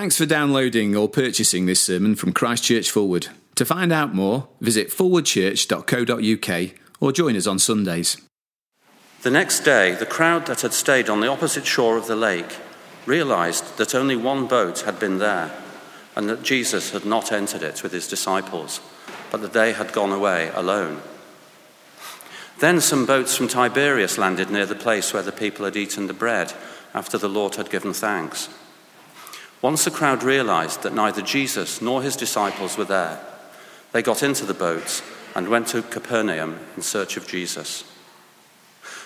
Thanks for downloading or purchasing this sermon from Christchurch Forward. To find out more, visit forwardchurch.co.uk or join us on Sundays. The next day, the crowd that had stayed on the opposite shore of the lake realized that only one boat had been there and that Jesus had not entered it with his disciples, but that they had gone away alone. Then some boats from Tiberias landed near the place where the people had eaten the bread after the Lord had given thanks. Once the crowd realized that neither Jesus nor his disciples were there, they got into the boats and went to Capernaum in search of Jesus.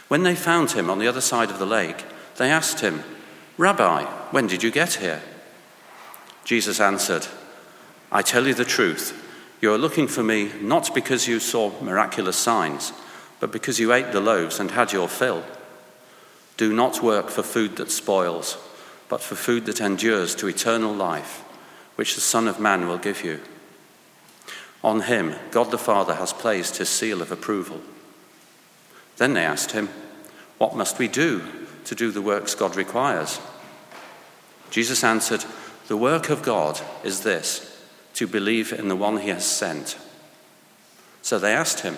When they found him on the other side of the lake, they asked him, Rabbi, when did you get here? Jesus answered, I tell you the truth. You are looking for me not because you saw miraculous signs, but because you ate the loaves and had your fill. Do not work for food that spoils but for food that endures to eternal life, which the Son of Man will give you. On him, God the Father has placed his seal of approval. Then they asked him, What must we do to do the works God requires? Jesus answered, The work of God is this, to believe in the one he has sent. So they asked him,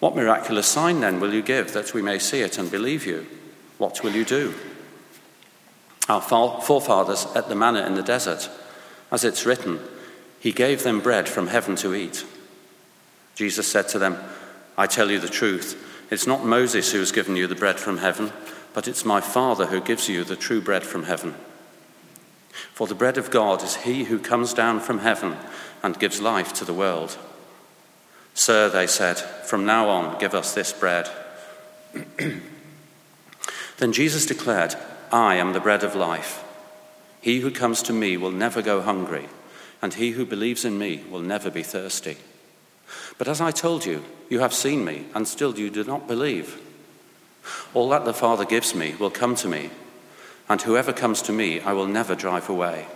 What miraculous sign then will you give that we may see it and believe you? What will you do? Our forefathers at the manna in the desert. As it's written, He gave them bread from heaven to eat. Jesus said to them, I tell you the truth. It's not Moses who has given you the bread from heaven, but it's my Father who gives you the true bread from heaven. For the bread of God is he who comes down from heaven and gives life to the world. Sir, they said, from now on, give us this bread. then Jesus declared, I am the bread of life. He who comes to me will never go hungry, and he who believes in me will never be thirsty. But as I told you, you have seen me, and still you do not believe. All that the Father gives me will come to me, and whoever comes to me I will never drive away.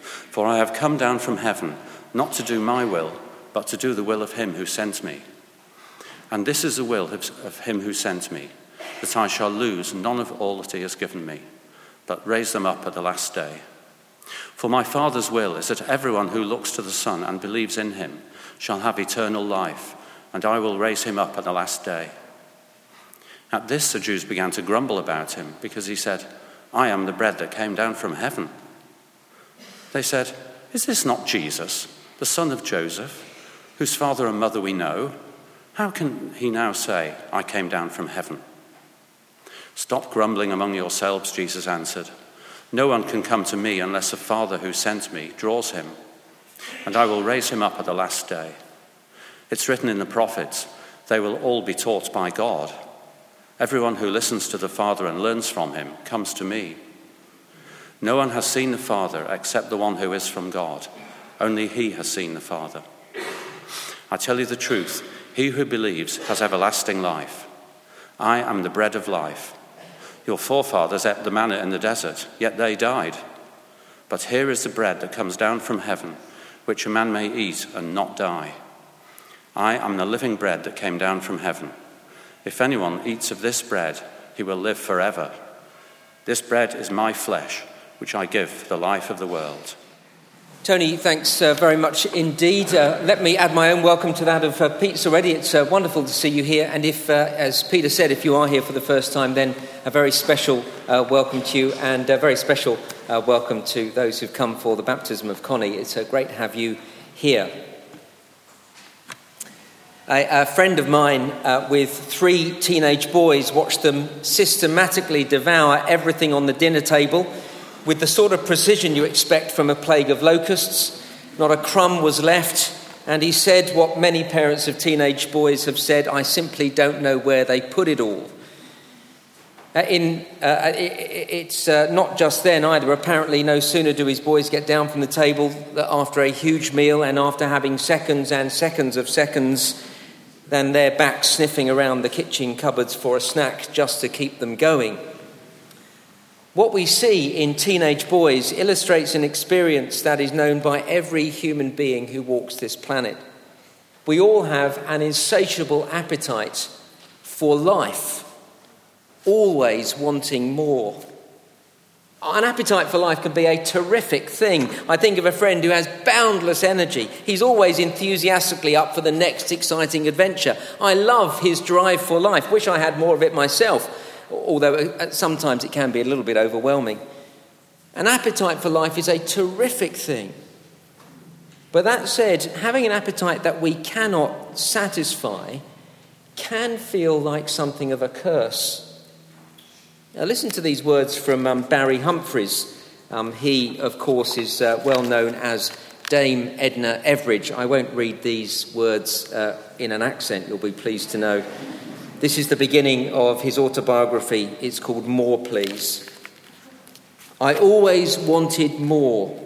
For I have come down from heaven, not to do my will, but to do the will of him who sent me. And this is the will of him who sent me that I shall lose none of all that he has given me, but raise them up at the last day. For my Father's will is that everyone who looks to the Son and believes in him shall have eternal life, and I will raise him up at the last day. At this, the Jews began to grumble about him, because he said, I am the bread that came down from heaven. They said, Is this not Jesus, the son of Joseph, whose father and mother we know? How can he now say, I came down from heaven? Stop grumbling among yourselves, Jesus answered. No one can come to me unless the Father who sent me draws him, and I will raise him up at the last day. It's written in the prophets, they will all be taught by God. Everyone who listens to the Father and learns from him comes to me. No one has seen the Father except the one who is from God. Only he has seen the Father. I tell you the truth he who believes has everlasting life. I am the bread of life. Your forefathers ate the manna in the desert, yet they died. But here is the bread that comes down from heaven, which a man may eat and not die. I am the living bread that came down from heaven. If anyone eats of this bread, he will live forever. This bread is my flesh, which I give for the life of the world. Tony, thanks uh, very much indeed. Uh, let me add my own welcome to that of uh, Pete's already. It's uh, wonderful to see you here. And if, uh, as Peter said, if you are here for the first time, then a very special uh, welcome to you and a very special welcome to those who've come for the baptism of Connie. It's great to have you here. A, a friend of mine with three teenage boys watched them systematically devour everything on the dinner table with the sort of precision you expect from a plague of locusts. Not a crumb was left. And he said what many parents of teenage boys have said I simply don't know where they put it all. Uh, in, uh, it, it's uh, not just then either. Apparently, no sooner do his boys get down from the table after a huge meal and after having seconds and seconds of seconds than they're back sniffing around the kitchen cupboards for a snack just to keep them going. What we see in teenage boys illustrates an experience that is known by every human being who walks this planet. We all have an insatiable appetite for life, always wanting more. An appetite for life can be a terrific thing. I think of a friend who has boundless energy. He's always enthusiastically up for the next exciting adventure. I love his drive for life. Wish I had more of it myself, although uh, sometimes it can be a little bit overwhelming. An appetite for life is a terrific thing. But that said, having an appetite that we cannot satisfy can feel like something of a curse. Now, listen to these words from um, Barry Humphries. Um, he, of course, is uh, well known as Dame Edna Everage. I won't read these words uh, in an accent, you'll be pleased to know. This is the beginning of his autobiography. It's called More Please. I always wanted more.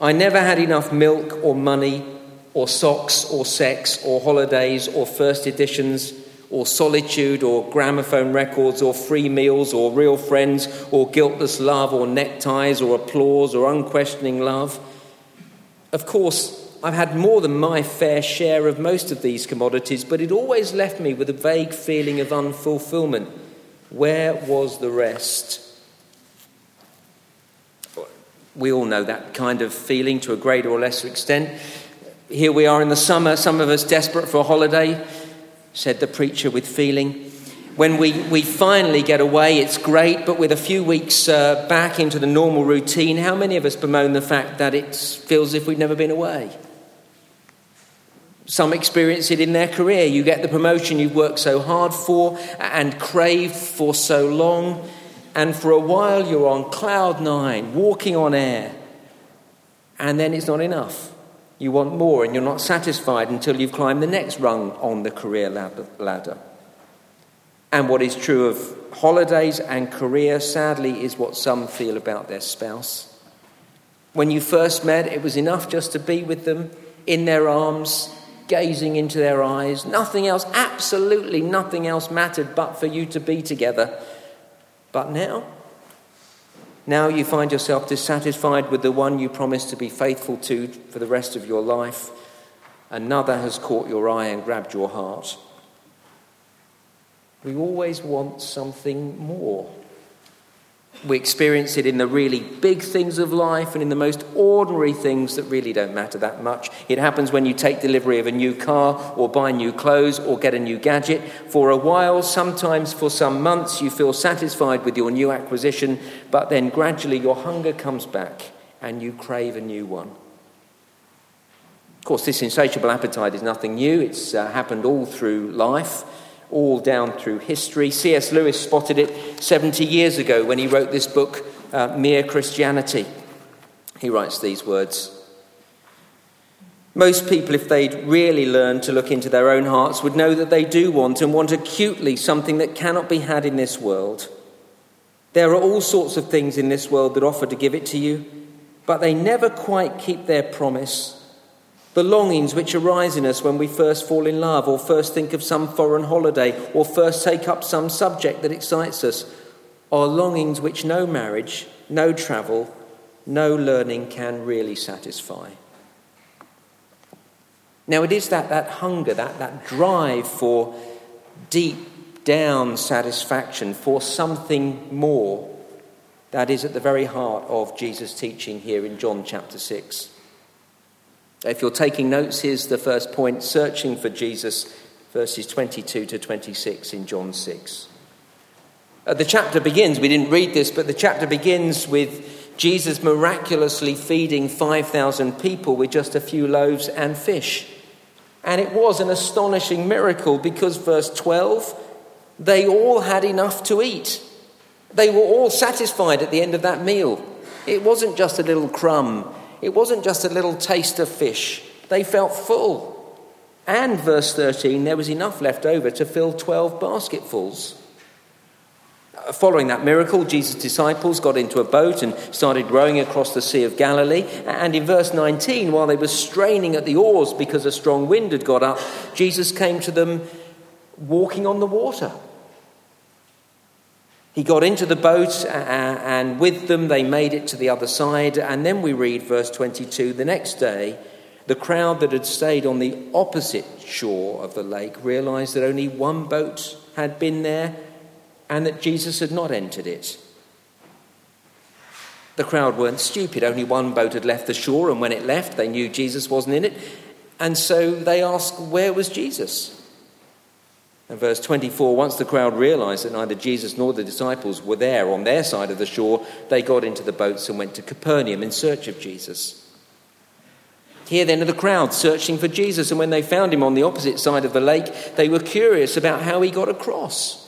I never had enough milk or money or socks or sex or holidays or first editions or solitude or gramophone records or free meals or real friends or guiltless love or neckties or applause or unquestioning love. Of course, I've had more than my fair share of most of these commodities, but it always left me with a vague feeling of unfulfillment. Where was the rest? We all know that kind of feeling to a greater or lesser extent. Here we are in the summer, some of us desperate for a holiday, said the preacher with feeling. When we, we finally get away, it's great, but with a few weeks uh, back into the normal routine, how many of us bemoan the fact that it feels as if we've never been away? Some experience it in their career. You get the promotion you've worked so hard for and craved for so long, and for a while you're on cloud nine, walking on air, and then it's not enough. You want more, and you're not satisfied until you've climbed the next rung on the career ladder. And what is true of holidays and career, sadly, is what some feel about their spouse. When you first met, it was enough just to be with them in their arms, gazing into their eyes. Nothing else, absolutely nothing else mattered but for you to be together. But now, now you find yourself dissatisfied with the one you promised to be faithful to for the rest of your life. Another has caught your eye and grabbed your heart. We always want something more. We experience it in the really big things of life and in the most ordinary things that really don't matter that much. It happens when you take delivery of a new car or buy new clothes or get a new gadget. For a while, sometimes for some months, you feel satisfied with your new acquisition, but then gradually your hunger comes back and you crave a new one. Of course, this insatiable appetite is nothing new, it's uh, happened all through life all down through history. C.S. Lewis spotted it 70 years ago when he wrote this book, uh, Mere Christianity. He writes these words Most people, if they'd really learned to look into their own hearts, would know that they do want and want acutely something that cannot be had in this world. There are all sorts of things in this world that offer to give it to you, but they never quite keep their promise the longings which arise in us when we first fall in love, or first think of some foreign holiday, or first take up some subject that excites us, are longings which no marriage, no travel, no learning can really satisfy. Now, it is that, that hunger, that, that drive for deep down satisfaction, for something more, that is at the very heart of Jesus' teaching here in John chapter 6. If you're taking notes, here's the first point searching for Jesus, verses 22 to 26 in John 6. Uh, the chapter begins, we didn't read this, but the chapter begins with Jesus miraculously feeding 5,000 people with just a few loaves and fish. And it was an astonishing miracle because, verse 12, they all had enough to eat. They were all satisfied at the end of that meal. It wasn't just a little crumb it wasn't just a little taste of fish, they felt full. And, verse 13, there was enough left over to fill 12 basketfuls. Uh, following that miracle, Jesus' disciples got into a boat and started rowing across the Sea of Galilee. And in verse 19, while they were straining at the oars because a strong wind had got up, Jesus came to them walking on the water. He got into the boat, and with them they made it to the other side. And then we read verse 22 the next day, the crowd that had stayed on the opposite shore of the lake realized that only one boat had been there and that Jesus had not entered it. The crowd weren't stupid. Only one boat had left the shore, and when it left, they knew Jesus wasn't in it. And so they asked, Where was Jesus? And verse 24 once the crowd realized that neither Jesus nor the disciples were there on their side of the shore, they got into the boats and went to Capernaum in search of Jesus. Here then are the crowd searching for Jesus, and when they found him on the opposite side of the lake, they were curious about how he got across.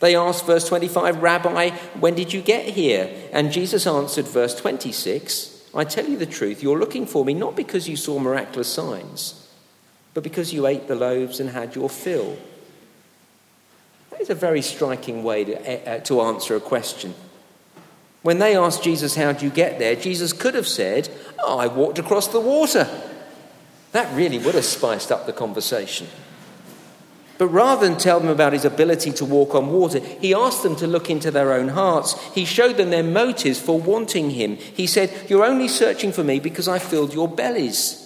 They asked, verse 25, Rabbi, when did you get here? And Jesus answered, verse 26, I tell you the truth, you're looking for me not because you saw miraculous signs, but because you ate the loaves and had your fill. That is a very striking way to, uh, to answer a question. When they asked Jesus, How do you get there? Jesus could have said, Oh, I walked across the water. That really would have spiced up the conversation. But rather than tell them about his ability to walk on water, he asked them to look into their own hearts. He showed them their motives for wanting him. He said, You're only searching for me because I filled your bellies.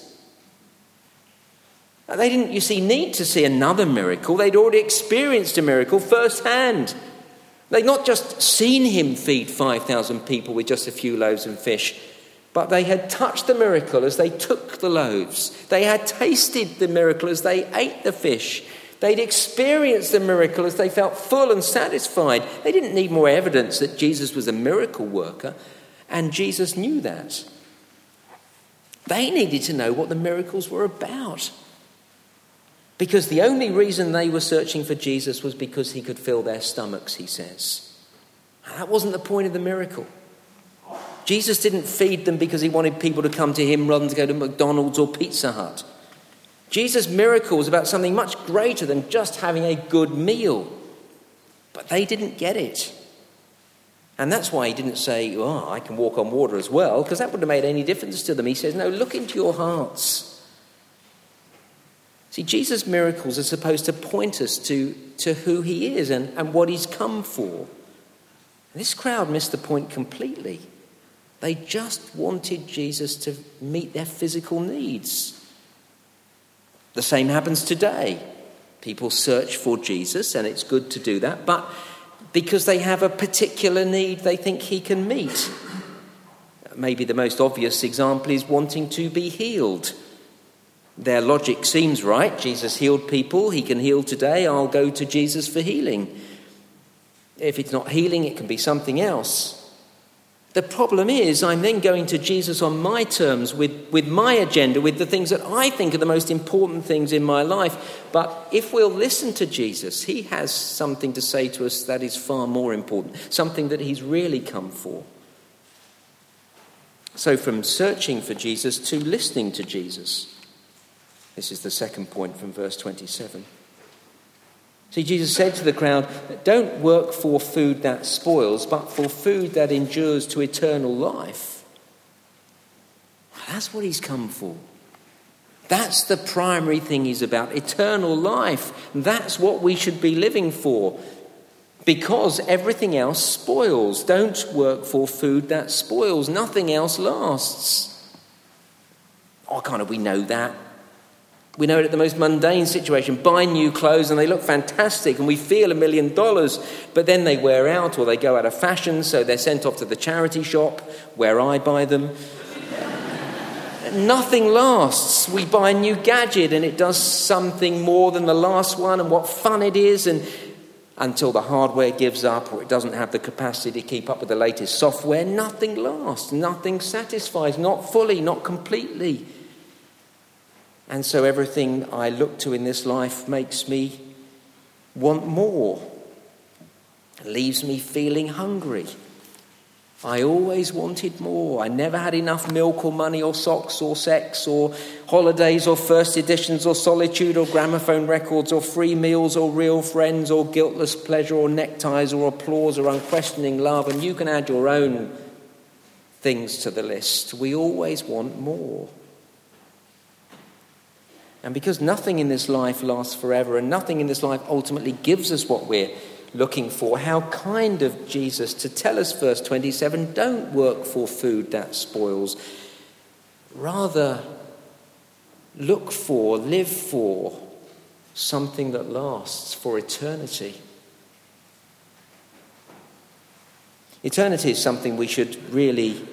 They didn't, you see, need to see another miracle. They'd already experienced a miracle firsthand. They'd not just seen him feed 5,000 people with just a few loaves and fish, but they had touched the miracle as they took the loaves. They had tasted the miracle as they ate the fish. They'd experienced the miracle as they felt full and satisfied. They didn't need more evidence that Jesus was a miracle worker, and Jesus knew that. They needed to know what the miracles were about. Because the only reason they were searching for Jesus was because he could fill their stomachs, he says. that wasn't the point of the miracle. Jesus didn't feed them because he wanted people to come to him rather than to go to McDonald's or Pizza Hut. Jesus' miracle was about something much greater than just having a good meal. But they didn't get it. And that's why he didn't say, Oh, I can walk on water as well, because that wouldn't have made any difference to them. He says, No, look into your hearts. See, Jesus' miracles are supposed to point us to, to who he is and, and what he's come for. And this crowd missed the point completely. They just wanted Jesus to meet their physical needs. The same happens today. People search for Jesus, and it's good to do that, but because they have a particular need they think he can meet. Maybe the most obvious example is wanting to be healed. Their logic seems right. Jesus healed people. He can heal today. I'll go to Jesus for healing. If it's not healing, it can be something else. The problem is, I'm then going to Jesus on my terms, with, with my agenda, with the things that I think are the most important things in my life. But if we'll listen to Jesus, he has something to say to us that is far more important, something that he's really come for. So, from searching for Jesus to listening to Jesus. This is the second point from verse 27. See, Jesus said to the crowd, Don't work for food that spoils, but for food that endures to eternal life. That's what he's come for. That's the primary thing he's about eternal life. That's what we should be living for. Because everything else spoils. Don't work for food that spoils. Nothing else lasts. Oh, kind of, we know that. We know it at the most mundane situation. Buy new clothes and they look fantastic and we feel a million dollars, but then they wear out or they go out of fashion, so they're sent off to the charity shop where I buy them. Nothing lasts. We buy a new gadget and it does something more than the last one, and what fun it is, and until the hardware gives up or it doesn't have the capacity to keep up with the latest software, nothing lasts. Nothing satisfies, not fully, not completely. And so everything I look to in this life makes me want more, leaves me feeling hungry. I always wanted more. I never had enough milk or money or socks or sex or holidays or first editions or solitude or gramophone records or free meals or real friends or guiltless pleasure or neckties or applause or unquestioning love. And you can add your own things to the list. We always want more. And because nothing in this life lasts forever and nothing in this life ultimately gives us what we're looking for, how kind of Jesus to tell us, verse 27, don't work for food that spoils. Rather, look for, live for something that lasts for eternity. Eternity is something we should really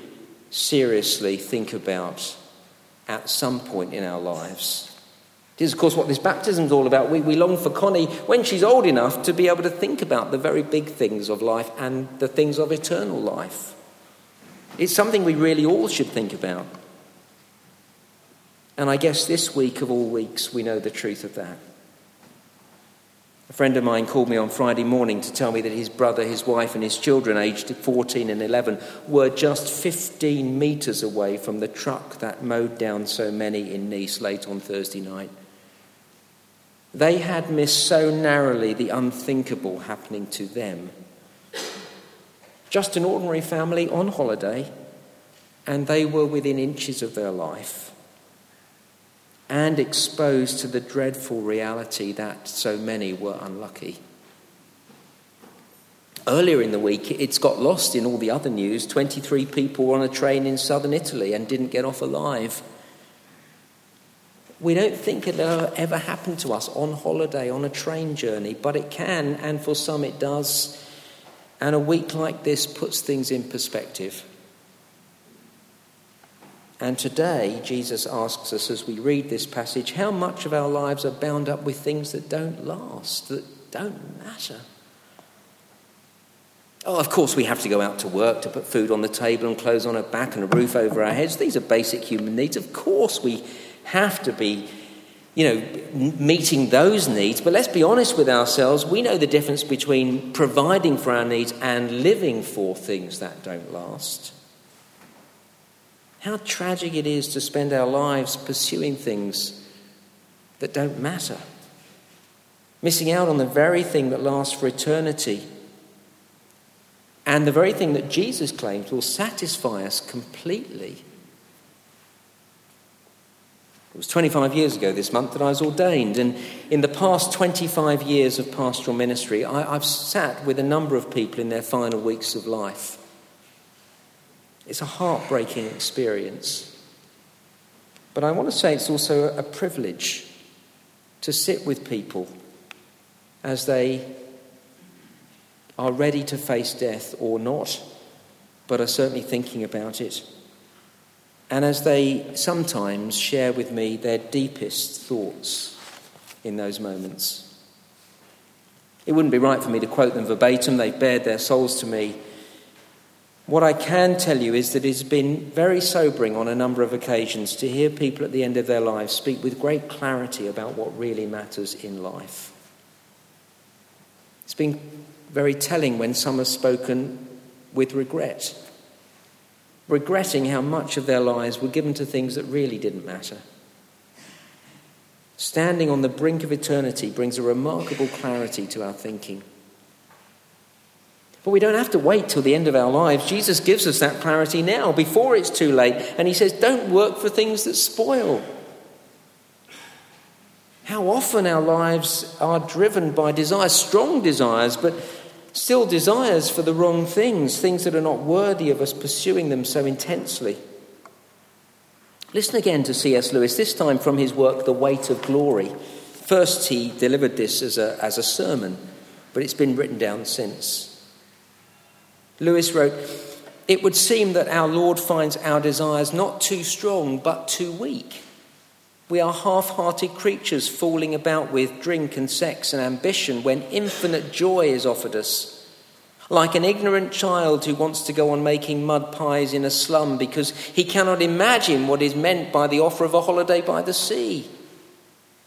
seriously think about at some point in our lives. This is, of course, what this baptism is all about. We, we long for Connie, when she's old enough, to be able to think about the very big things of life and the things of eternal life. It's something we really all should think about. And I guess this week of all weeks, we know the truth of that. A friend of mine called me on Friday morning to tell me that his brother, his wife, and his children, aged 14 and 11, were just 15 metres away from the truck that mowed down so many in Nice late on Thursday night. They had missed so narrowly the unthinkable happening to them. Just an ordinary family on holiday, and they were within inches of their life and exposed to the dreadful reality that so many were unlucky. Earlier in the week, it's got lost in all the other news. 23 people were on a train in southern Italy and didn't get off alive. We don't think it'll ever happen to us on holiday, on a train journey, but it can, and for some it does. And a week like this puts things in perspective. And today, Jesus asks us as we read this passage how much of our lives are bound up with things that don't last, that don't matter. Oh, of course, we have to go out to work to put food on the table and clothes on our back and a roof over our heads. These are basic human needs. Of course, we have to be, you know, meeting those needs. But let's be honest with ourselves. We know the difference between providing for our needs and living for things that don't last. How tragic it is to spend our lives pursuing things that don't matter, missing out on the very thing that lasts for eternity, and the very thing that Jesus claims will satisfy us completely. It was 25 years ago this month that I was ordained, and in the past 25 years of pastoral ministry, I, have sat with a number of people in their final weeks of life. It's a heartbreaking experience. But I want to say it's also a privilege to sit with people as they are ready to face death or not, but are certainly thinking about it. And as they sometimes share with me their deepest thoughts in those moments. It wouldn't be right for me to quote them verbatim, they've bared their souls to me what I can tell you is that it's been very sobering on a number of occasions to hear people at the end of their lives speak with great clarity about what really matters in life. It's been very telling when some have spoken with regret, regretting how much of their lives were given to things that really didn't matter. Standing on the brink of eternity brings a remarkable clarity to our thinking. But we don't have to wait till the end of our lives. Jesus gives us that clarity now, before it's too late. And he says, Don't work for things that spoil. How often our lives are driven by desires, strong desires, but still desires for the wrong things, things that are not worthy of us pursuing them so intensely. Listen again to C.S. Lewis, this time from his work, The Weight of Glory. First, he delivered this as a, as a sermon, but it's been written down since. Lewis wrote, It would seem that our Lord finds our desires not too strong, but too weak. We are half hearted creatures fooling about with drink and sex and ambition when infinite joy is offered us. Like an ignorant child who wants to go on making mud pies in a slum because he cannot imagine what is meant by the offer of a holiday by the sea.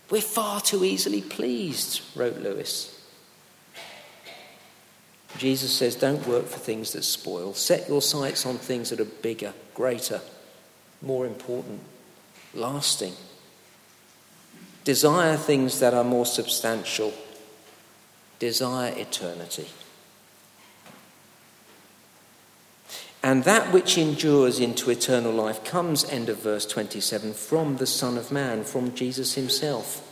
We're far too easily pleased, wrote Lewis. Jesus says, Don't work for things that spoil. Set your sights on things that are bigger, greater, more important, lasting. Desire things that are more substantial. Desire eternity. And that which endures into eternal life comes, end of verse 27, from the Son of Man, from Jesus himself.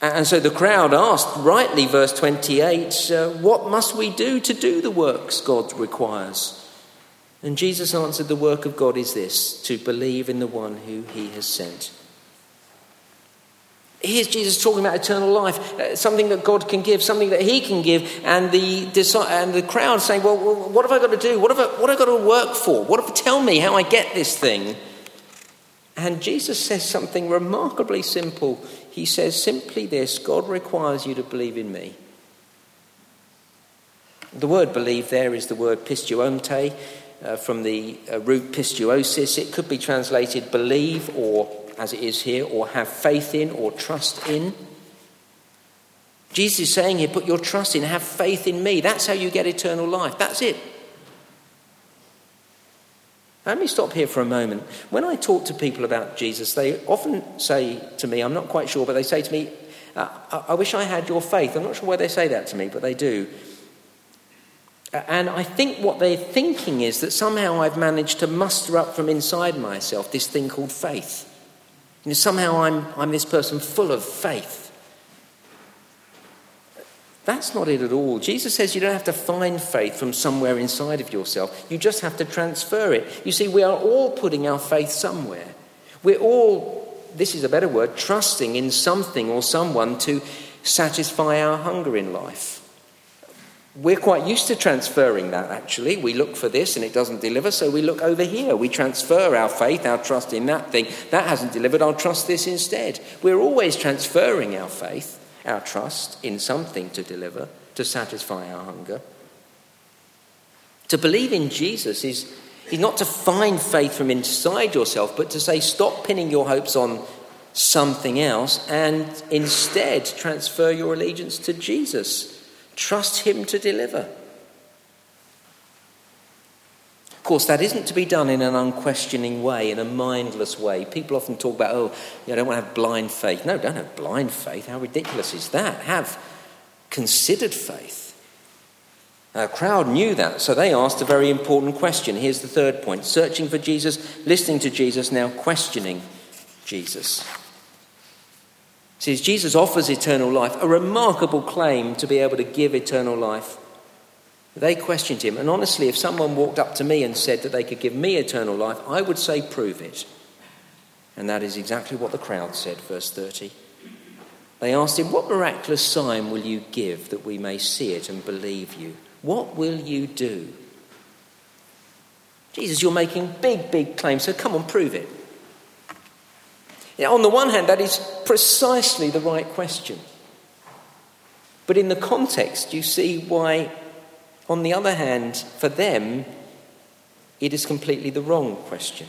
And so the crowd asked, rightly, verse 28, uh, What must we do to do the works God requires? And Jesus answered, The work of God is this, to believe in the one who he has sent. Here's Jesus talking about eternal life, uh, something that God can give, something that He can give, and the and the crowd saying, "Well, what have I got to do? What have I, what have I got to work for? What have, tell me how I get this thing?" And Jesus says something remarkably simple. He says simply this: God requires you to believe in Me. The word "believe" there is the word "pisteuomte," uh, from the uh, root pisteuosis. It could be translated "believe" or as it is here, or have faith in, or trust in. Jesus is saying here, put your trust in, have faith in me. That's how you get eternal life. That's it. Let me stop here for a moment. When I talk to people about Jesus, they often say to me, I'm not quite sure, but they say to me, uh, I wish I had your faith. I'm not sure why they say that to me, but they do. And I think what they're thinking is that somehow I've managed to muster up from inside myself this thing called faith. You know, somehow I'm, I'm this person full of faith. That's not it at all. Jesus says you don't have to find faith from somewhere inside of yourself, you just have to transfer it. You see, we are all putting our faith somewhere. We're all, this is a better word, trusting in something or someone to satisfy our hunger in life. We're quite used to transferring that, actually. We look for this and it doesn't deliver, so we look over here. We transfer our faith, our trust in that thing. That hasn't delivered, I'll trust this instead. We're always transferring our faith, our trust in something to deliver, to satisfy our hunger. To believe in Jesus is, is not to find faith from inside yourself, but to say, stop pinning your hopes on something else and instead transfer your allegiance to Jesus. Trust Him to deliver. Of course, that isn't to be done in an unquestioning way, in a mindless way. People often talk about, oh, you know, I don't want to have blind faith. No, don't have blind faith. How ridiculous is that? Have considered faith. A crowd knew that, so they asked a very important question. Here's the third point searching for Jesus, listening to Jesus, now questioning Jesus. See, Jesus offers eternal life, a remarkable claim to be able to give eternal life. They questioned him, and honestly, if someone walked up to me and said that they could give me eternal life, I would say, prove it. And that is exactly what the crowd said, verse 30. They asked him, What miraculous sign will you give that we may see it and believe you? What will you do? Jesus, you're making big, big claims, so come on, prove it. Now, on the one hand, that is precisely the right question. But in the context, you see why, on the other hand, for them, it is completely the wrong question.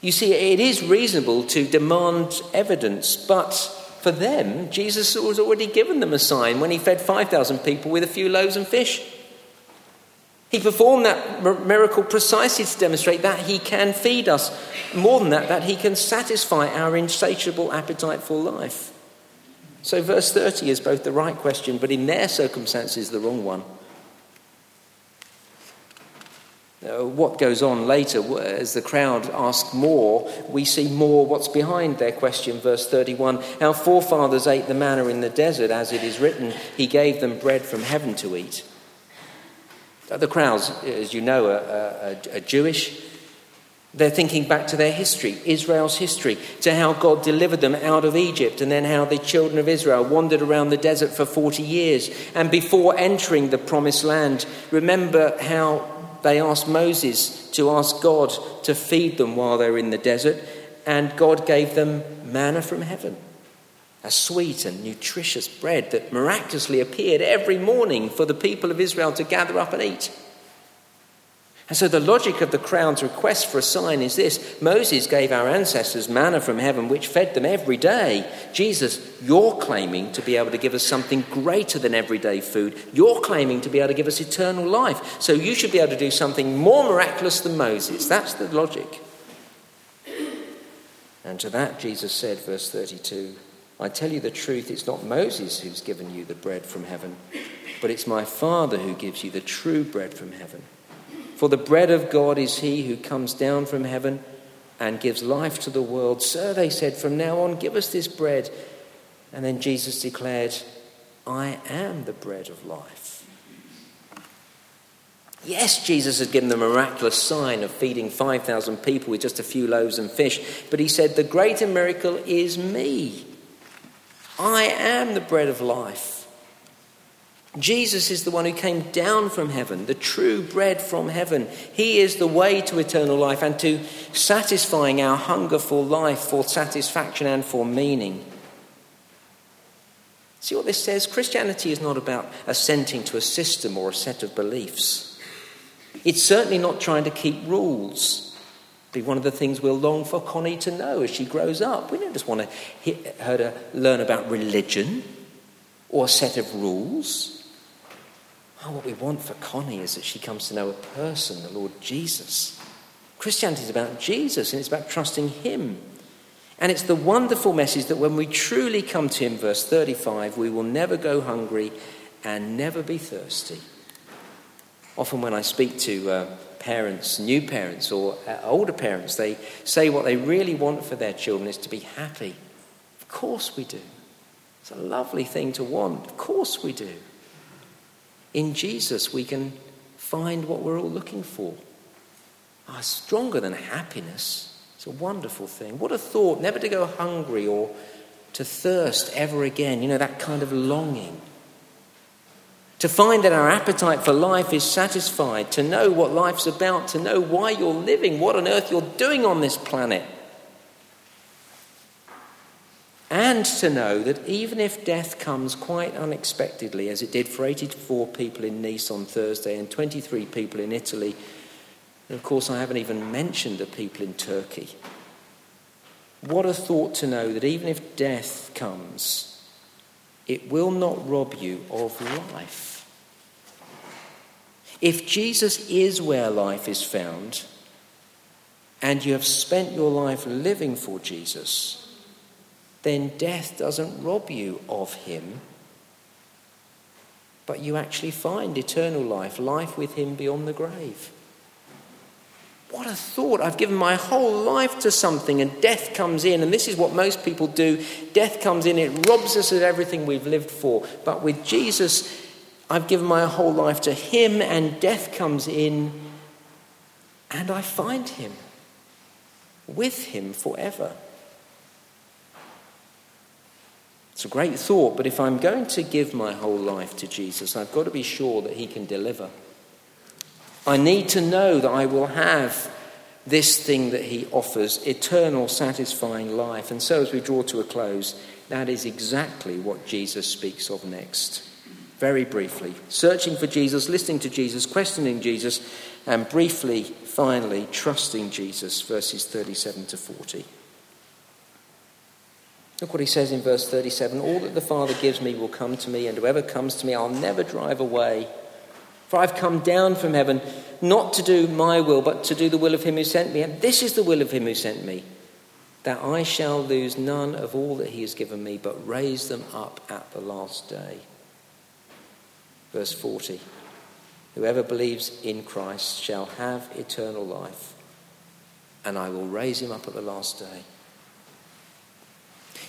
You see, it is reasonable to demand evidence, but for them, Jesus has already given them a sign when he fed 5,000 people with a few loaves and fish. He performed that miracle precisely to demonstrate that he can feed us. More than that, that he can satisfy our insatiable appetite for life. So, verse 30 is both the right question, but in their circumstances, the wrong one. What goes on later, as the crowd ask more, we see more what's behind their question. Verse 31 Our forefathers ate the manna in the desert, as it is written, He gave them bread from heaven to eat. The crowds, as you know, are, are, are Jewish. They're thinking back to their history, Israel's history, to how God delivered them out of Egypt, and then how the children of Israel wandered around the desert for 40 years. And before entering the promised land, remember how they asked Moses to ask God to feed them while they're in the desert, and God gave them manna from heaven a sweet and nutritious bread that miraculously appeared every morning for the people of Israel to gather up and eat. And so, the logic of the crowd's request for a sign is this Moses gave our ancestors manna from heaven, which fed them every day. Jesus, you're claiming to be able to give us something greater than everyday food. You're claiming to be able to give us eternal life. So, you should be able to do something more miraculous than Moses. That's the logic. And to that, Jesus said, verse 32 I tell you the truth, it's not Moses who's given you the bread from heaven, but it's my Father who gives you the true bread from heaven. For the bread of God is he who comes down from heaven and gives life to the world. Sir, they said, from now on, give us this bread. And then Jesus declared, I am the bread of life. Yes, Jesus had given the miraculous sign of feeding 5,000 people with just a few loaves and fish, but he said, The greater miracle is me. I am the bread of life. Jesus is the one who came down from heaven, the true bread from heaven. He is the way to eternal life and to satisfying our hunger for life, for satisfaction, and for meaning. See what this says? Christianity is not about assenting to a system or a set of beliefs. It's certainly not trying to keep rules. Be one of the things we'll long for Connie to know as she grows up. We don't just want her to learn about religion or a set of rules. Oh, what we want for Connie is that she comes to know a person, the Lord Jesus. Christianity is about Jesus and it's about trusting Him. And it's the wonderful message that when we truly come to Him, verse 35, we will never go hungry and never be thirsty. Often, when I speak to uh, parents, new parents, or uh, older parents, they say what they really want for their children is to be happy. Of course, we do. It's a lovely thing to want. Of course, we do. In Jesus, we can find what we're all looking for. Ah, stronger than happiness. It's a wonderful thing. What a thought, never to go hungry or to thirst ever again. You know, that kind of longing. To find that our appetite for life is satisfied, to know what life's about, to know why you're living, what on earth you're doing on this planet. And to know that even if death comes quite unexpectedly, as it did for 84 people in Nice on Thursday and 23 people in Italy, and of course, I haven't even mentioned the people in Turkey. What a thought to know that even if death comes, it will not rob you of life. If Jesus is where life is found, and you have spent your life living for Jesus, then death doesn't rob you of him, but you actually find eternal life, life with him beyond the grave. What a thought. I've given my whole life to something and death comes in. And this is what most people do. Death comes in, it robs us of everything we've lived for. But with Jesus, I've given my whole life to him and death comes in and I find him with him forever. It's a great thought, but if I'm going to give my whole life to Jesus, I've got to be sure that He can deliver. I need to know that I will have this thing that He offers eternal, satisfying life. And so, as we draw to a close, that is exactly what Jesus speaks of next. Very briefly, searching for Jesus, listening to Jesus, questioning Jesus, and briefly, finally, trusting Jesus, verses 37 to 40. Look what he says in verse 37 All that the Father gives me will come to me, and whoever comes to me I'll never drive away. For I've come down from heaven not to do my will, but to do the will of him who sent me. And this is the will of him who sent me that I shall lose none of all that he has given me, but raise them up at the last day. Verse 40 Whoever believes in Christ shall have eternal life, and I will raise him up at the last day.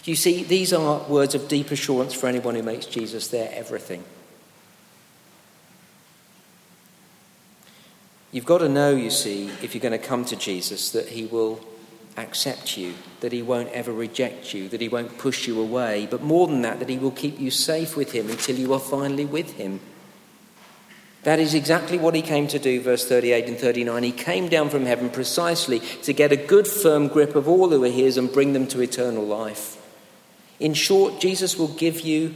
You see, these are words of deep assurance for anyone who makes Jesus their everything. You've got to know, you see, if you're going to come to Jesus, that he will accept you, that he won't ever reject you, that he won't push you away, but more than that, that he will keep you safe with him until you are finally with him. That is exactly what he came to do, verse 38 and 39. He came down from heaven precisely to get a good, firm grip of all who are his and bring them to eternal life. In short, Jesus will give you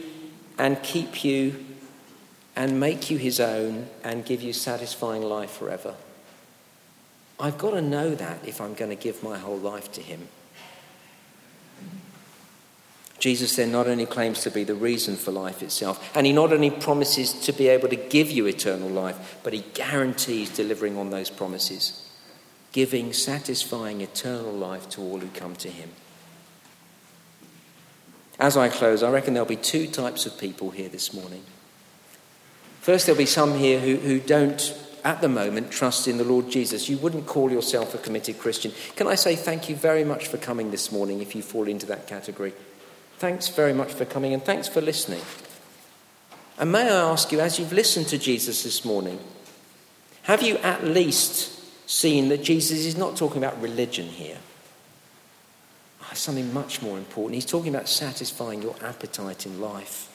and keep you and make you his own and give you satisfying life forever. I've got to know that if I'm going to give my whole life to him. Jesus then not only claims to be the reason for life itself, and he not only promises to be able to give you eternal life, but he guarantees delivering on those promises, giving satisfying eternal life to all who come to him. As I close, I reckon there'll be two types of people here this morning. First, there'll be some here who, who don't, at the moment, trust in the Lord Jesus. You wouldn't call yourself a committed Christian. Can I say thank you very much for coming this morning if you fall into that category? Thanks very much for coming and thanks for listening. And may I ask you, as you've listened to Jesus this morning, Have you at least seen that Jesus is not talking about religion here? Something much more important. He's talking about satisfying your appetite in life.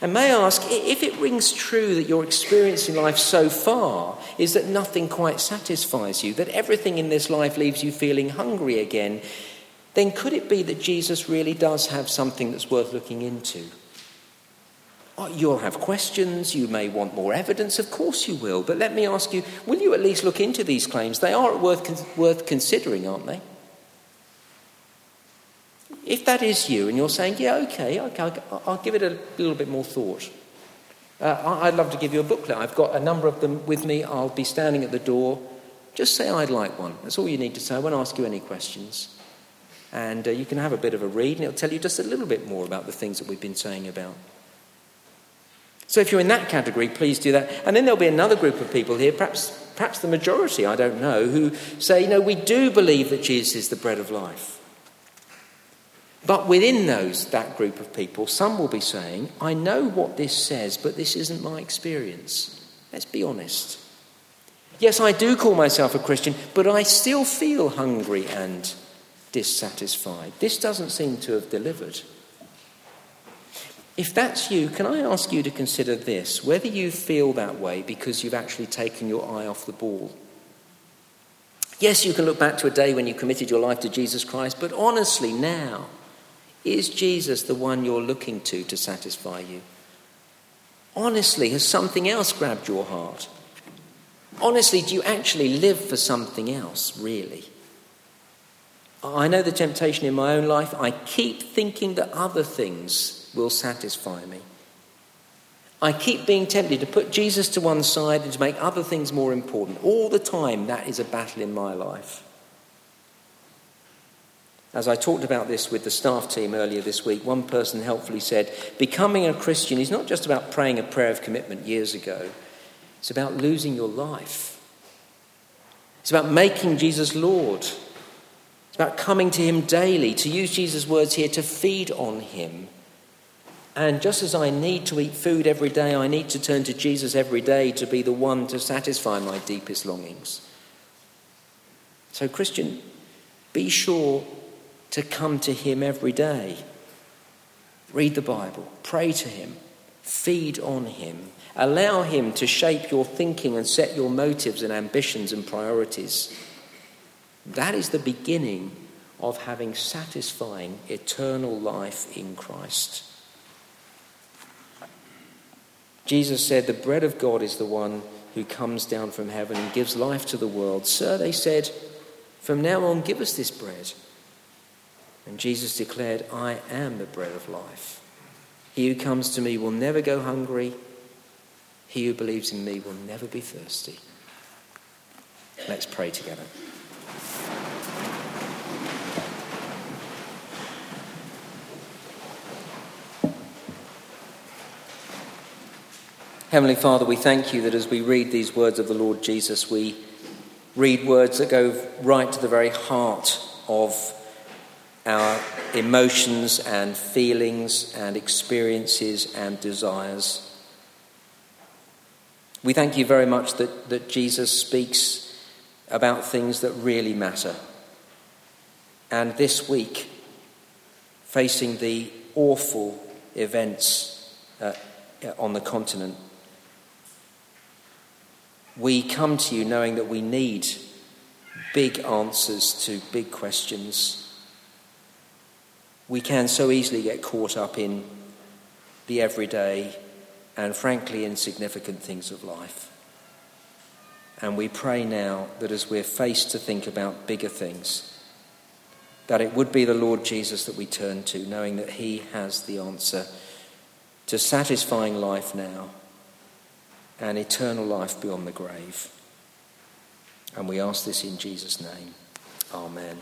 And may I ask, if it rings true that your experience in life so far is that nothing quite satisfies you, that everything in this life leaves you feeling hungry again, then could it be that Jesus really does have something that's worth looking into? Oh, you'll have questions, you may want more evidence, of course you will, but let me ask you will you at least look into these claims? They are worth, worth considering, aren't they? If that is you and you're saying, yeah, okay, okay I'll, give it a little bit more thought. Uh, I'd love to give you a booklet. I've got a number of them with me. I'll be standing at the door. Just say I'd like one. That's all you need to say. I won't ask you any questions. And uh, you can have a bit of a read, and it'll tell you just a little bit more about the things that we've been saying about. So if you're in that category, please do that. And then there'll be another group of people here, perhaps, perhaps the majority, I don't know, who say, you know, we do believe that Jesus is the bread of life. But within those, that group of people, some will be saying, I know what this says, but this isn't my experience. Let's be honest. Yes, I do call myself a Christian, but I still feel hungry and dissatisfied. This doesn't seem to have delivered. If that's you, can I ask you to consider this whether you feel that way because you've actually taken your eye off the ball? Yes, you can look back to a day when you committed your life to Jesus Christ, but honestly, now, is Jesus the one you're looking to to satisfy you? Honestly, has something else grabbed your heart? Honestly, do you actually live for something else, really? I know the temptation in my own life. I keep thinking that other things will satisfy me. I keep being tempted to put Jesus to one side and to make other things more important. All the time, that is a battle in my life. As I talked about this with the staff team earlier this week, one person helpfully said, Becoming a Christian is not just about praying a prayer of commitment years ago, it's about losing your life. It's about making Jesus Lord. It's about coming to Him daily, to use Jesus' words here, to feed on Him. And just as I need to eat food every day, I need to turn to Jesus every day to be the one to satisfy my deepest longings. So, Christian, be sure to come to Him every day. Read the Bible, pray to Him, feed on Him, allow Him to shape your thinking and set your motives and ambitions and priorities. That is the beginning of having satisfying eternal life in Christ. Jesus said, The bread of God is the one who comes down from heaven and gives life to the world. Sir, they said, From now on, give us this bread. And Jesus declared, I am the bread of life. He who comes to me will never go hungry. He who believes in me will never be thirsty. Let's pray together. Heavenly Father, we thank you that as we read these words of the Lord Jesus, we read words that go right to the very heart of our emotions and feelings and experiences and desires. We thank you very much that, that Jesus speaks about things that really matter. And this week, facing the awful events uh, on the continent, we come to you knowing that we need big answers to big questions we can so easily get caught up in the everyday and frankly insignificant things of life. And we pray now that as we're faced to think about bigger things, that it would be the Lord Jesus that we turn to, knowing that He has the answer to satisfying life now and eternal life beyond the grave. And we ask this in Jesus' name. Amen.